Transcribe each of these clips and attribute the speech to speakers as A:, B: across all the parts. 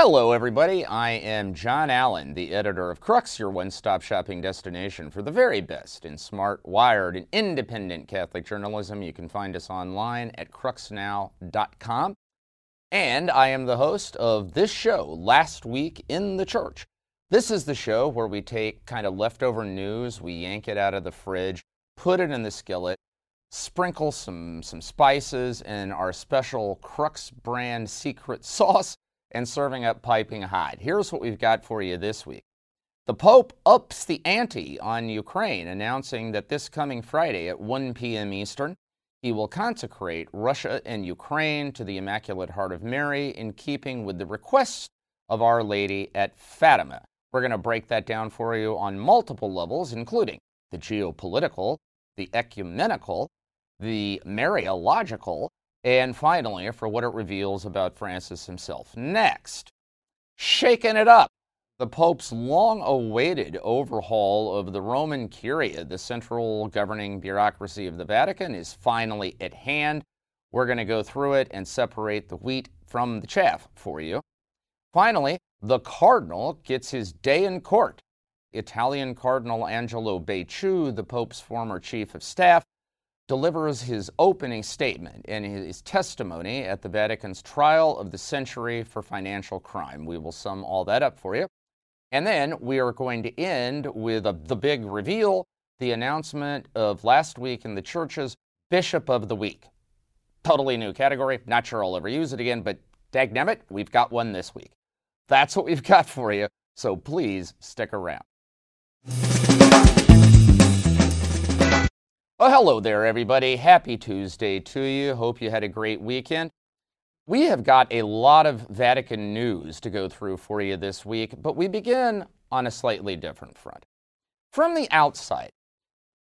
A: Hello, everybody. I am John Allen, the editor of Crux, your one stop shopping destination for the very best in smart, wired, and independent Catholic journalism. You can find us online at cruxnow.com. And I am the host of this show, Last Week in the Church. This is the show where we take kind of leftover news, we yank it out of the fridge, put it in the skillet, sprinkle some, some spices and our special Crux brand secret sauce and serving up piping hot. Here's what we've got for you this week. The Pope ups the ante on Ukraine, announcing that this coming Friday at 1 p.m. Eastern, he will consecrate Russia and Ukraine to the Immaculate Heart of Mary in keeping with the request of Our Lady at Fatima. We're going to break that down for you on multiple levels, including the geopolitical, the ecumenical, the Mariological, and finally, for what it reveals about Francis himself. Next, shaking it up. The Pope's long awaited overhaul of the Roman Curia, the central governing bureaucracy of the Vatican, is finally at hand. We're going to go through it and separate the wheat from the chaff for you. Finally, the Cardinal gets his day in court. Italian Cardinal Angelo Becciu, the Pope's former chief of staff, delivers his opening statement and his testimony at the Vatican's trial of the century for financial crime. We will sum all that up for you. And then we are going to end with a, the big reveal the announcement of last week in the church's Bishop of the Week. Totally new category. Not sure I'll ever use it again, but dagnammit, we've got one this week. That's what we've got for you, so please stick around. Well, hello there, everybody. Happy Tuesday to you. Hope you had a great weekend. We have got a lot of Vatican news to go through for you this week, but we begin on a slightly different front. From the outside,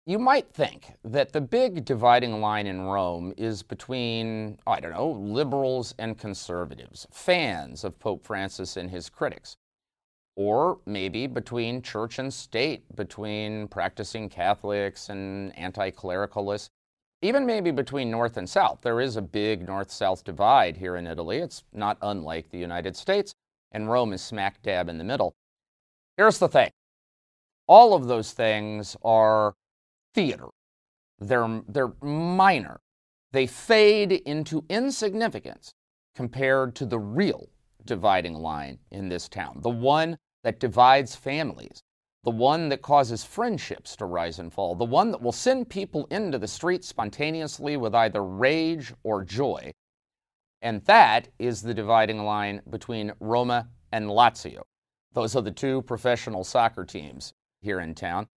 A: you might think that the big dividing line in Rome is between, I don't know, liberals and conservatives, fans of Pope Francis and his critics or maybe between church and state, between practicing Catholics and anti clericalists, even maybe between North and South. There is a big North South divide here in Italy. It's not unlike the United States, and Rome is smack dab in the middle. Here's the thing all of those things are theater, they're, they're minor, they fade into insignificance compared to the real dividing line in this town, the one that divides families, the one that causes friendships to rise and fall, the one that will send people into the street spontaneously with either rage or joy. And that is the dividing line between Roma and Lazio. Those are the two professional soccer teams here in town.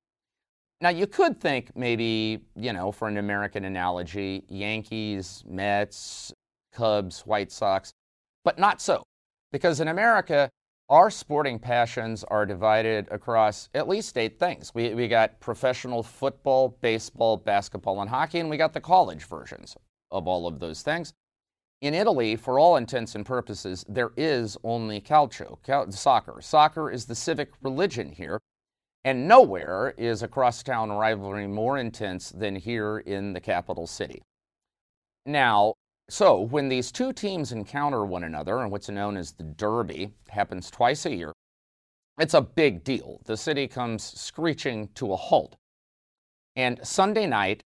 A: Now, you could think maybe, you know, for an American analogy, Yankees, Mets, Cubs, White Sox, but not so. Because in America, our sporting passions are divided across at least eight things. We, we got professional football, baseball, basketball, and hockey, and we got the college versions of all of those things. In Italy, for all intents and purposes, there is only calcio, cal- soccer. Soccer is the civic religion here, and nowhere is a crosstown rivalry more intense than here in the capital city. Now, so, when these two teams encounter one another in what's known as the Derby, happens twice a year, it's a big deal. The city comes screeching to a halt. And Sunday night,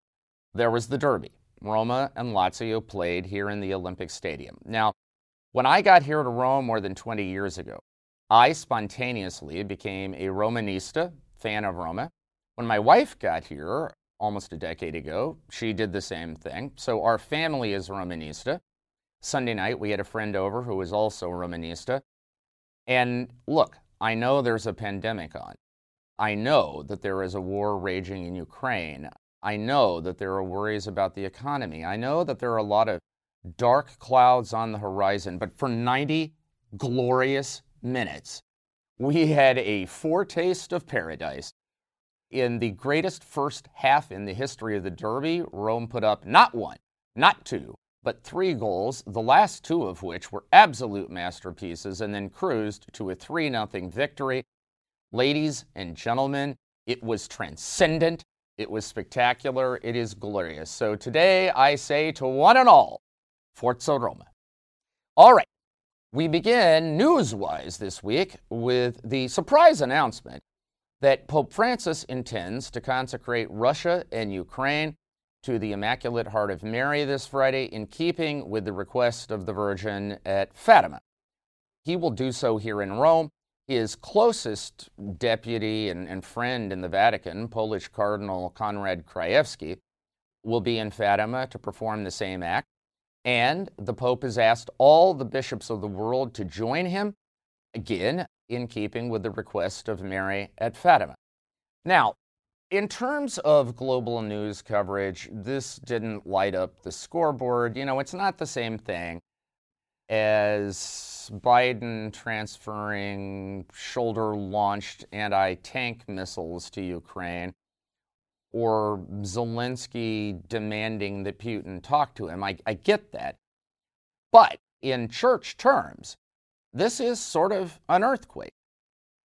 A: there was the Derby. Roma and Lazio played here in the Olympic Stadium. Now, when I got here to Rome more than 20 years ago, I spontaneously became a Romanista, fan of Roma. When my wife got here, almost a decade ago. She did the same thing. So our family is Romanista. Sunday night, we had a friend over who was also Romanista. And look, I know there's a pandemic on. I know that there is a war raging in Ukraine. I know that there are worries about the economy. I know that there are a lot of dark clouds on the horizon. But for 90 glorious minutes, we had a foretaste of paradise in the greatest first half in the history of the Derby, Rome put up not one, not two, but three goals, the last two of which were absolute masterpieces, and then cruised to a 3 0 victory. Ladies and gentlemen, it was transcendent, it was spectacular, it is glorious. So today I say to one and all, Forza Roma. All right, We begin news wise this week with the surprise announcement that Pope Francis intends to consecrate Russia and Ukraine to the Immaculate Heart of Mary this Friday in keeping with the request of the Virgin at Fatima. He will do so here in Rome. His closest deputy and, and friend in the Vatican, Polish Cardinal Konrad Krajewski, will be in Fatima to perform the same act. And the Pope has asked all the bishops of the world to join him, again, in keeping with the request of Mary at Fatima. Now, in terms of global news coverage, this didn't light up the scoreboard. You know, it's not the same thing as Biden transferring shoulder launched anti tank missiles to Ukraine or Zelensky demanding that Putin talk to him. I, I get that. But in church terms, this is sort of an earthquake.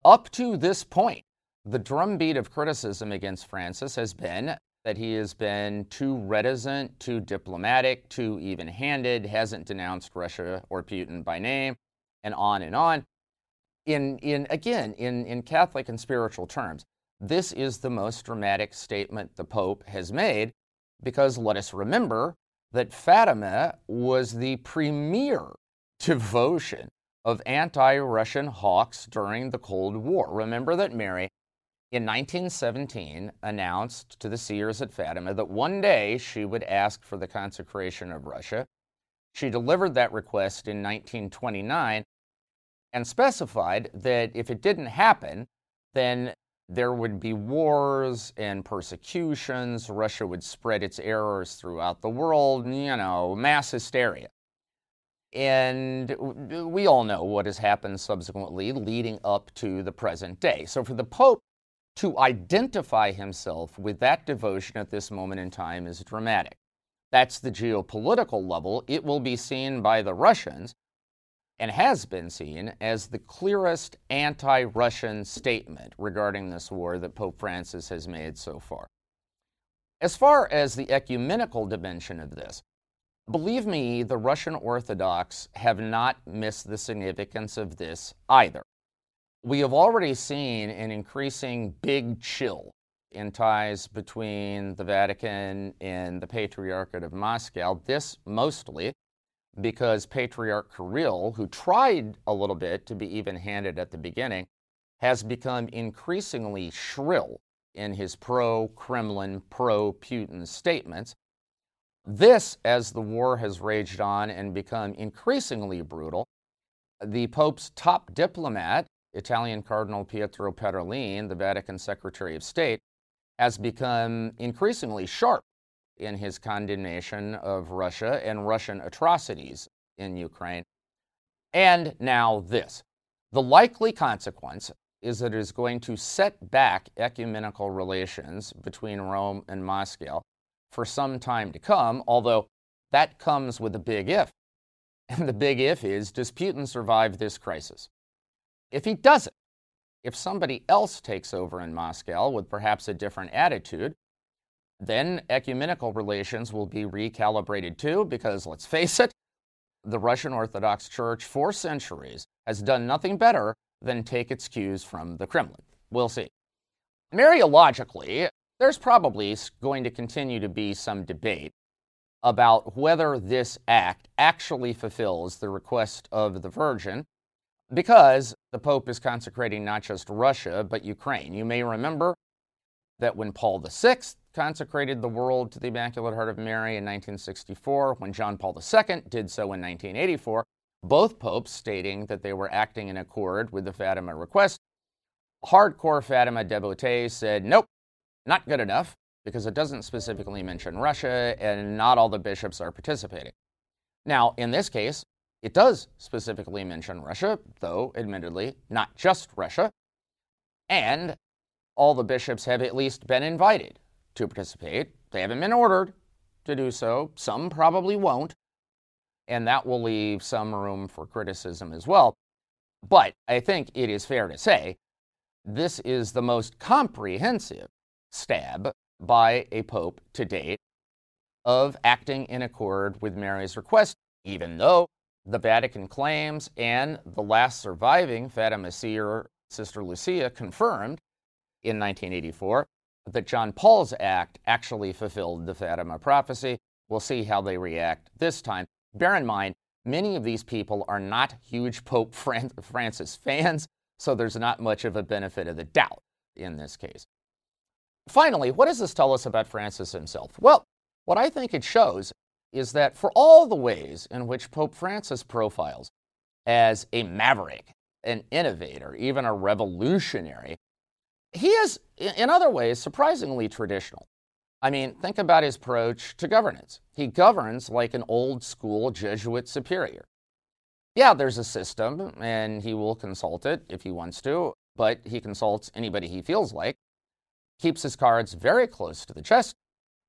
A: Up to this point, the drumbeat of criticism against Francis has been that he has been too reticent, too diplomatic, too even handed, hasn't denounced Russia or Putin by name, and on and on. In, in again, in, in Catholic and spiritual terms, this is the most dramatic statement the Pope has made because let us remember that Fatima was the premier devotion of anti Russian hawks during the Cold War. Remember that Mary in 1917 announced to the seers at Fatima that one day she would ask for the consecration of Russia. She delivered that request in 1929 and specified that if it didn't happen, then there would be wars and persecutions. Russia would spread its errors throughout the world, you know, mass hysteria. And we all know what has happened subsequently leading up to the present day. So for the Pope to identify himself with that devotion at this moment in time is dramatic. That's the geopolitical level. It will be seen by the Russians and has been seen as the clearest anti Russian statement regarding this war that Pope Francis has made so far. As far as the ecumenical dimension of this, believe me, the Russian Orthodox have not missed the significance of this either. We have already seen an increasing big chill in ties between the Vatican and the Patriarchate of Moscow. This mostly because Patriarch Kirill, who tried a little bit to be even handed at the beginning, has become increasingly shrill in his pro Kremlin, pro Putin statements. This, as the war has raged on and become increasingly brutal, the Pope's top diplomat, Italian Cardinal Pietro Parolin, the Vatican Secretary of State, has become increasingly sharp in his condemnation of Russia and Russian atrocities in Ukraine. And now this. The likely consequence is that it is going to set back ecumenical relations between Rome and Moscow for some time to come, although that comes with a big if. And the big if is does Putin survive this crisis? If he doesn't, if somebody else takes over in Moscow with perhaps a different attitude, then ecumenical relations will be recalibrated too, because let's face it, the Russian Orthodox Church for centuries has done nothing better than take its cues from the Kremlin. We'll see. Mariologically, there's probably going to continue to be some debate about whether this act actually fulfills the request of the Virgin, because the Pope is consecrating not just Russia, but Ukraine. You may remember that when Paul VI consecrated the world to the Immaculate Heart of Mary in 1964, when John Paul II did so in 1984, both popes stating that they were acting in accord with the Fatima request. Hardcore Fatima devotees said, nope, not good enough, because it doesn't specifically mention Russia, and not all the bishops are participating. Now, in this case, it does specifically mention Russia, though admittedly not just Russia. And all the bishops have at least been invited to participate. They haven't been ordered to do so. Some probably won't. And that will leave some room for criticism as well. But I think it is fair to say this is the most comprehensive stab by a pope to date of acting in accord with Mary's request, even though The Vatican claims, and the last surviving Fatima seer, Sister Lucia, confirmed in 1984 that John Paul's act actually fulfilled the Fatima prophecy. We'll see how they react this time. Bear in mind, many of these people are not huge Pope Francis fans, so there's not much of a benefit of the doubt in this case. Finally, what does this tell us about Francis himself? Well, what I think it shows is that for all the ways in which Pope Francis profiles as a maverick, an innovator, even a revolutionary, he is, in other ways, surprisingly traditional. I mean, think about his approach to governance. He governs like an old school Jesuit superior. Yeah, there's a system, and he will consult it if he wants to, but he consults anybody he feels like, keeps his cards very close to the chest,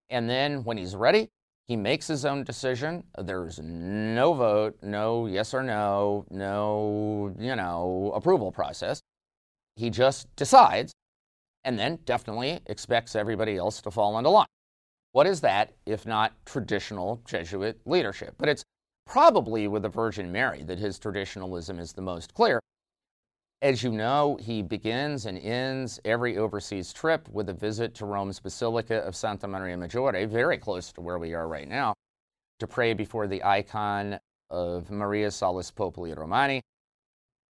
A: and then when he's ready, he makes his own decision. There's no vote, no yes or no, no, you know, approval process. He just decides and then definitely expects everybody else to fall into line. What is that if not traditional Jesuit leadership? But it's probably with the Virgin Mary that his traditionalism is the most clear. As you know, he begins and ends every overseas trip with a visit to Rome's Basilica of Santa Maria Maggiore, very close to where we are right now, to pray before the icon of Maria Salus Populi Romani.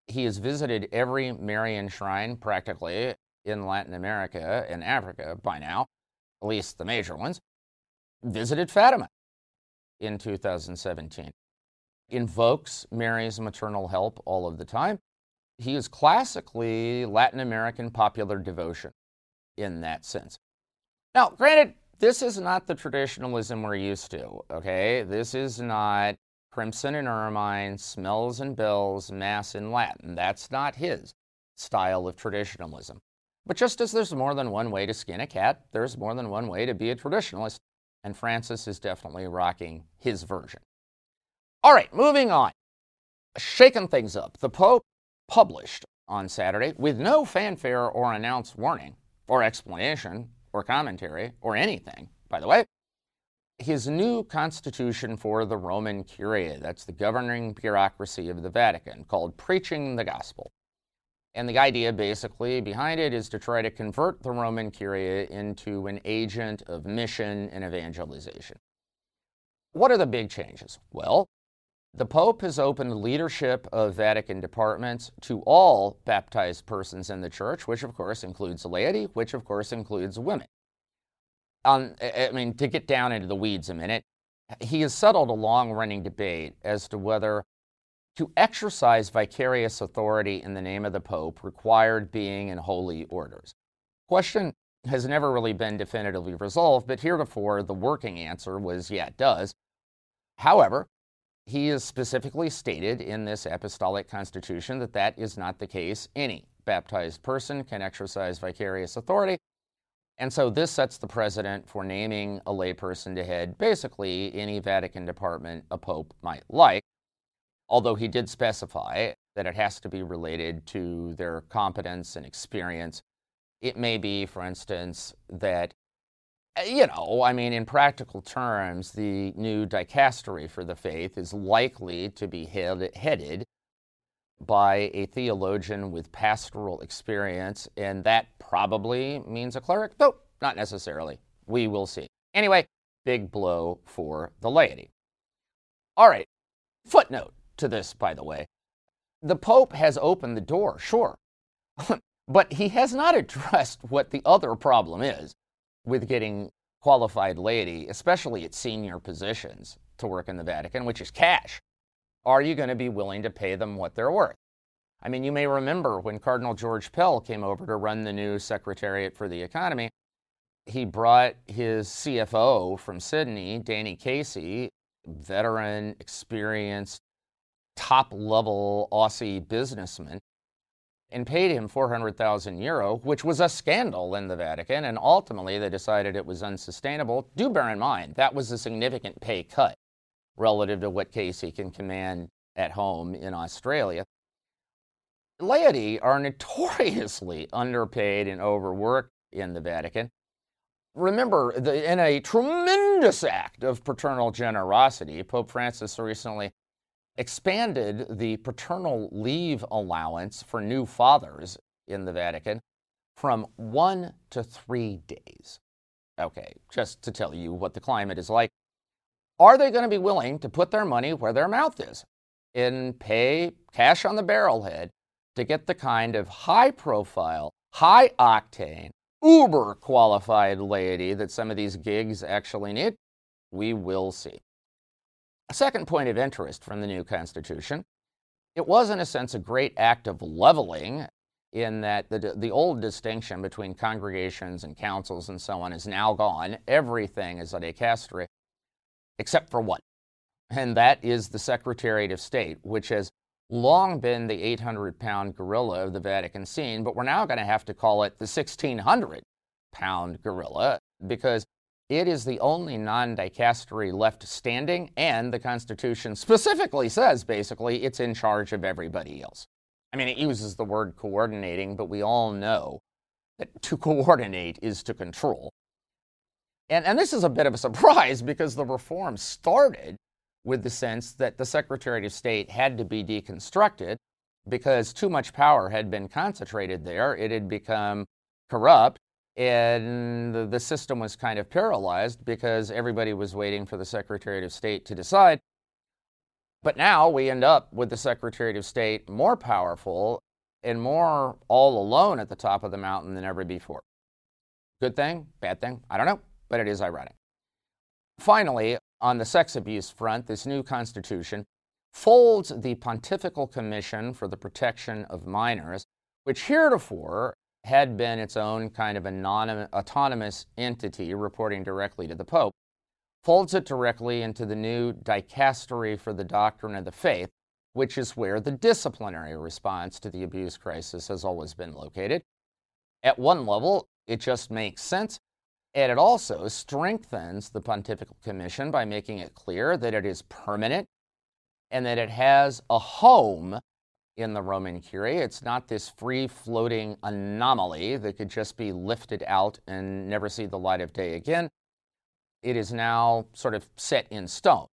A: He has visited every Marian shrine practically in Latin America and Africa by now, at least the major ones, visited Fatima in 2017. Invokes Mary's maternal help all of the time. He is classically Latin American popular devotion in that sense. Now, granted, this is not the traditionalism we're used to, okay? This is not crimson and ermine, smells and bells, mass in Latin. That's not his style of traditionalism. But just as there's more than one way to skin a cat, there's more than one way to be a traditionalist, and Francis is definitely rocking his version. All right, moving on. Shaking things up, the Pope published on Saturday with no fanfare or announced warning, or explanation, or commentary, or anything, by the way, his new constitution for the Roman Curia, that's the governing bureaucracy of the Vatican, called Preaching the Gospel. And the idea basically behind it is to try to convert the Roman Curia into an agent of mission and evangelization. What are the big changes? Well, the Pope has opened leadership of Vatican departments to all baptized persons in the church, which of course includes laity, which of course includes women. Um, I mean, to get down into the weeds a minute, he has settled a long running debate as to whether to exercise vicarious authority in the name of the Pope required being in holy orders. Question has never really been definitively resolved, but heretofore the working answer was yeah, it does. However, he has specifically stated in this apostolic constitution that that is not the case. Any baptized person can exercise vicarious authority. And so this sets the precedent for naming a layperson to head basically any Vatican department a pope might like although he did specify that it has to be related to their competence and experience. It may be, for instance, that, Uh, you know, I mean, in practical terms, the new dicastery for the faith is likely to be head- headed by a theologian with pastoral experience, and that probably means a cleric, though not necessarily. We will see. Anyway, big blow for the laity. All right, footnote to this, by the way. The Pope has opened the door, sure, but he has not addressed what the other problem is with getting qualified laity, especially at senior positions, to work in the Vatican, which is cash. Are you going to be willing to pay them what they're worth? I mean, you may remember when Cardinal George Pell came over to run the new Secretariat for the Economy, he brought his CFO from Sydney, Danny Casey, veteran, experienced top level Aussie businessman and paid him 400,000 euro, which was a scandal in the Vatican. And ultimately, they decided it was unsustainable. Do bear in mind, that was a significant pay cut relative to what Casey can command at home in Australia. Laity are notoriously underpaid and overworked in the Vatican. Remember, the, in a tremendous act of paternal generosity, Pope Francis recently expanded the paternal leave allowance for new fathers in the Vatican from one to three days. Okay, just to tell you what the climate is like. Are they going to be willing to put their money where their mouth is and pay cash on the barrelhead to get the kind of high profile, high octane, uber qualified laity that some of these gigs actually need? We will see. A second point of interest from the new Constitution it was, in a sense, a great act of leveling in that the, the old distinction between congregations and councils and so on is now gone. Everything is a dicastery, except for one, and that is the Secretariat of State, which has long been the 800 pound gorilla of the Vatican scene, but we're now going to have to call it the 1600 pound gorilla because it is the only non dicastery left standing, and the Constitution specifically says basically it's in charge of everybody else. I mean, it uses the word coordinating, but we all know that to coordinate is to control. And, and this is a bit of a surprise because the reform started with the sense that the Secretary of State had to be deconstructed because too much power had been concentrated there. It had become corrupt, and the, system was kind of paralyzed because everybody was waiting for the Secretary of State to decide but now we end up with the Secretary of State more powerful and more all alone at the top of the mountain than ever before. Good thing? Bad thing? I don't know, but it is ironic. Finally, on the sex abuse front, this new constitution folds the Pontifical Commission for the Protection of Minors, which heretofore had been its own kind of autonomous entity reporting directly to the Pope, folds it directly into the new dicastery for the doctrine of the faith, which is where the disciplinary response to the abuse crisis has always been located. At one level, it just makes sense. And it also strengthens the Pontifical Commission by making it clear that it is permanent and that it has a home in the Roman Curia. It's not this free floating anomaly that could just be lifted out and never see the light of day again it is now sort of set in stone.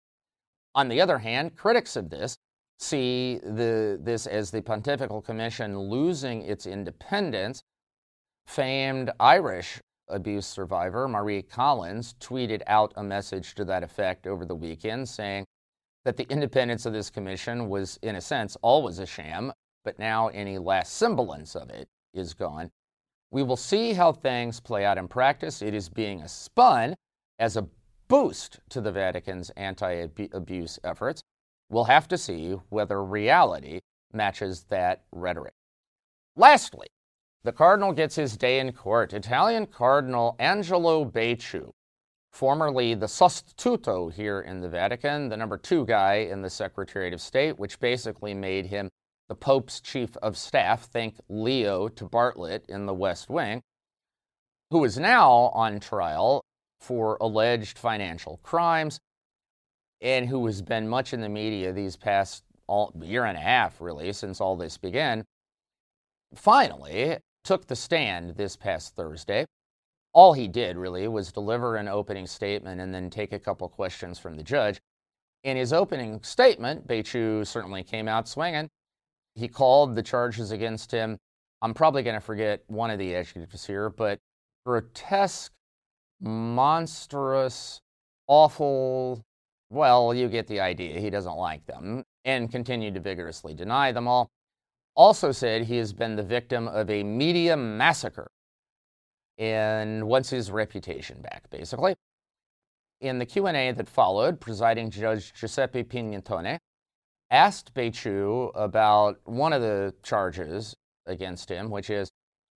A: On the other hand, critics of this see the, this as the Pontifical Commission losing its independence. Famed Irish abuse survivor Marie Collins tweeted out a message to that effect over the weekend saying that the independence of this commission was, in a sense, always a sham, but now any last semblance of it is gone. We will see how things play out in practice. It is being spun as a boost to the Vatican's anti abuse efforts. We'll have to see whether reality matches that rhetoric. Lastly, the Cardinal gets his day in court. Italian Cardinal Angelo Becciu, formerly the sostituto here in the Vatican, the number two guy in the Secretariat of State, which basically made him the Pope's chief of staff, think Leo to Bartlet in the West Wing, who is now on trial for alleged financial crimes and who has been much in the media these past all, year and a half, really, since all this began, finally took the stand this past Thursday. All he did really was deliver an opening statement and then take a couple questions from the judge. In his opening statement, Becciu certainly came out swinging. He called the charges against him, I'm probably going to forget one of the adjectives here, but grotesque monstrous, awful. Well, you get the idea. He doesn't like them and continued to vigorously deny them all. Also said he has been the victim of a media massacre and wants his reputation back, basically. In the Q&A that followed, presiding Judge Giuseppe Pignatone asked Becciu about one of the charges against him, which is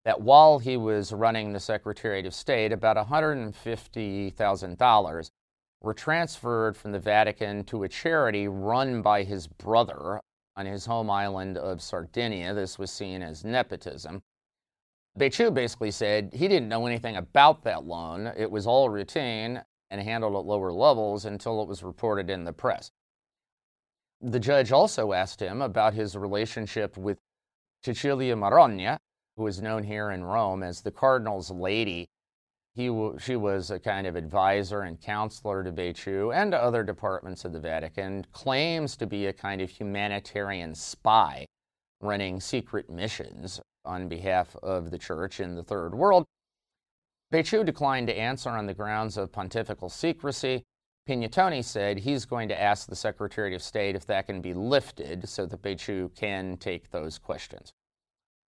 A: that while he was running the Secretariat of State, about $150,000 were transferred from the Vatican to a charity run by his brother on his home island of Sardinia. This was seen as nepotism. Becciu basically said he didn't know anything about that loan. It was all routine and handled at lower levels until it was reported in the press. The judge also asked him about his relationship with Cecilia Marogna, who is known here in Rome as the Cardinal's Lady. He, she was a kind of advisor and counselor to Becciu and to other departments of the Vatican, claims to be a kind of humanitarian spy running secret missions on behalf of the church in the Third World. Becciu declined to answer on the grounds of pontifical secrecy. Pignatone said he's going to ask the Secretary of State if that can be lifted so that Becciu can take those questions.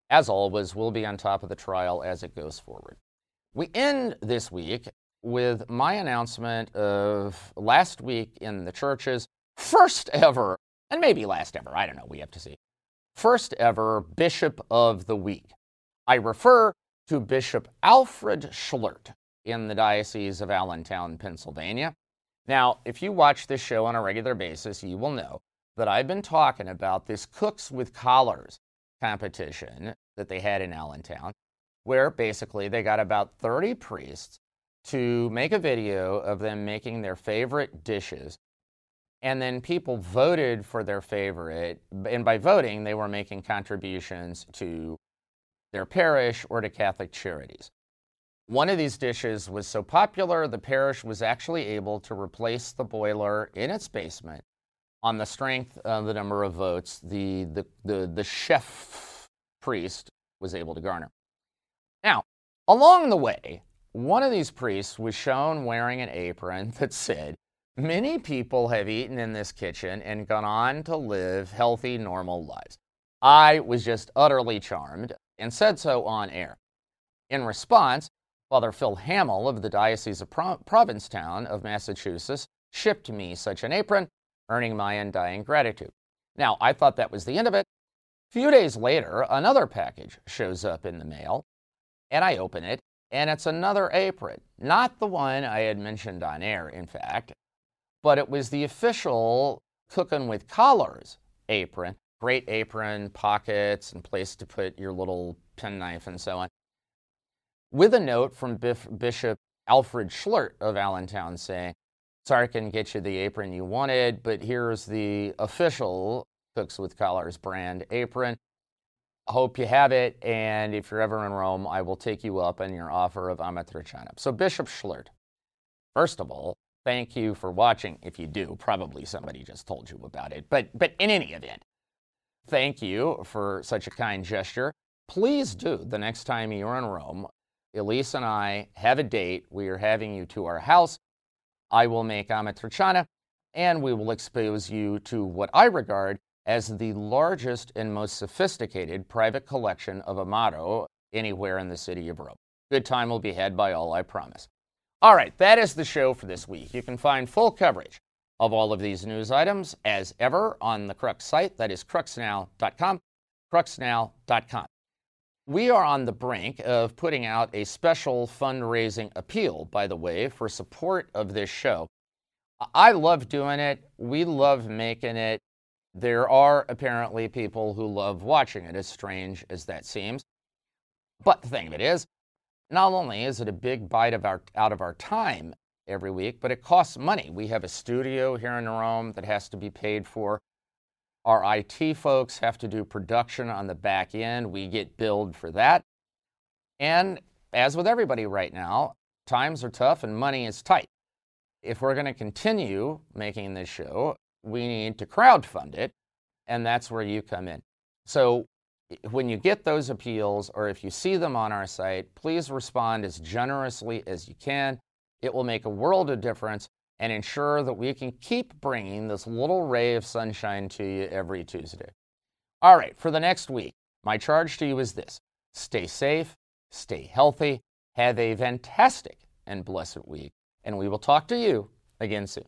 A: As always, we'll be on top of the trial as it goes forward. We end this week with my announcement of last week in the church's first ever, and maybe last ever, I don't know, we have to see, first ever Bishop of the Week. I refer to Bishop Alfred Schlert in the Diocese of Allentown, Pennsylvania. Now, if you watch this show on a regular basis, you will know that I've been talking about this Cooks with Collars competition that they had in Allentown where basically they got about 30 priests to make a video of them making their favorite dishes. And then people voted for their favorite. And by voting, they were making contributions to their parish or to Catholic charities. One of these dishes was so popular, the parish was actually able to replace the boiler in its basement on the strength of the number of votes the, the, the, the chef priest was able to garner. Now, along the way, one of these priests was shown wearing an apron that said, Many people have eaten in this kitchen and gone on to live healthy, normal lives. I was just utterly charmed and said so on air. In response, Father Phil Hamill of the Diocese of Pro- Provincetown of Massachusetts shipped me such an apron, earning my undying gratitude. Now, I thought that was the end of it. A few days later, another package shows up in the mail and I open it, and it's another apron. Not the one I had mentioned on air, in fact, but it was the official Cooking with Collars apron. Great apron, pockets, and place to put your little penknife and so on. With a note from Bishop Alfred Schlert of Allentown saying, Sorry I couldn't get you the apron you wanted, but here's the official Cooks with Collars brand apron. Hope you have it, and if you're ever in Rome, I will take you up on your offer of Amatriciana. So, Bishop Schlert, first of all, thank you for watching. If you do, probably somebody just told you about it. But, but in any event, thank you for such a kind gesture. Please do the next time you're in Rome. Elise and I have a date. We are having you to our house. I will make Amatriciana, and we will expose you to what I regard as the largest and most sophisticated private collection of Amaro anywhere in the city of Rome. Good time will be had by all, I promise. All right, that is the show for this week. You can find full coverage of all of these news items as ever on the Crux site. That is cruxnow.com, cruxnow.com. We are on the brink of putting out a special fundraising appeal, by the way, for support of this show. I love doing it. We love making it. There are apparently people who love watching it, as strange as that seems. But the thing of it is, not only is it a big bite of our, out of our time every week, but it costs money. We have a studio here in Rome that has to be paid for. Our IT folks have to do production on the back end. We get billed for that. And as with everybody right now, times are tough and money is tight. If we're going to continue making this show, we need to crowdfund it, and that's where you come in. So when you get those appeals or if you see them on our site, please respond as generously as you can. It will make a world of difference and ensure that we can keep bringing this little ray of sunshine to you every Tuesday. All right, for the next week, my charge to you is this stay safe, stay healthy, have a fantastic and blessed week, and we will talk to you again soon.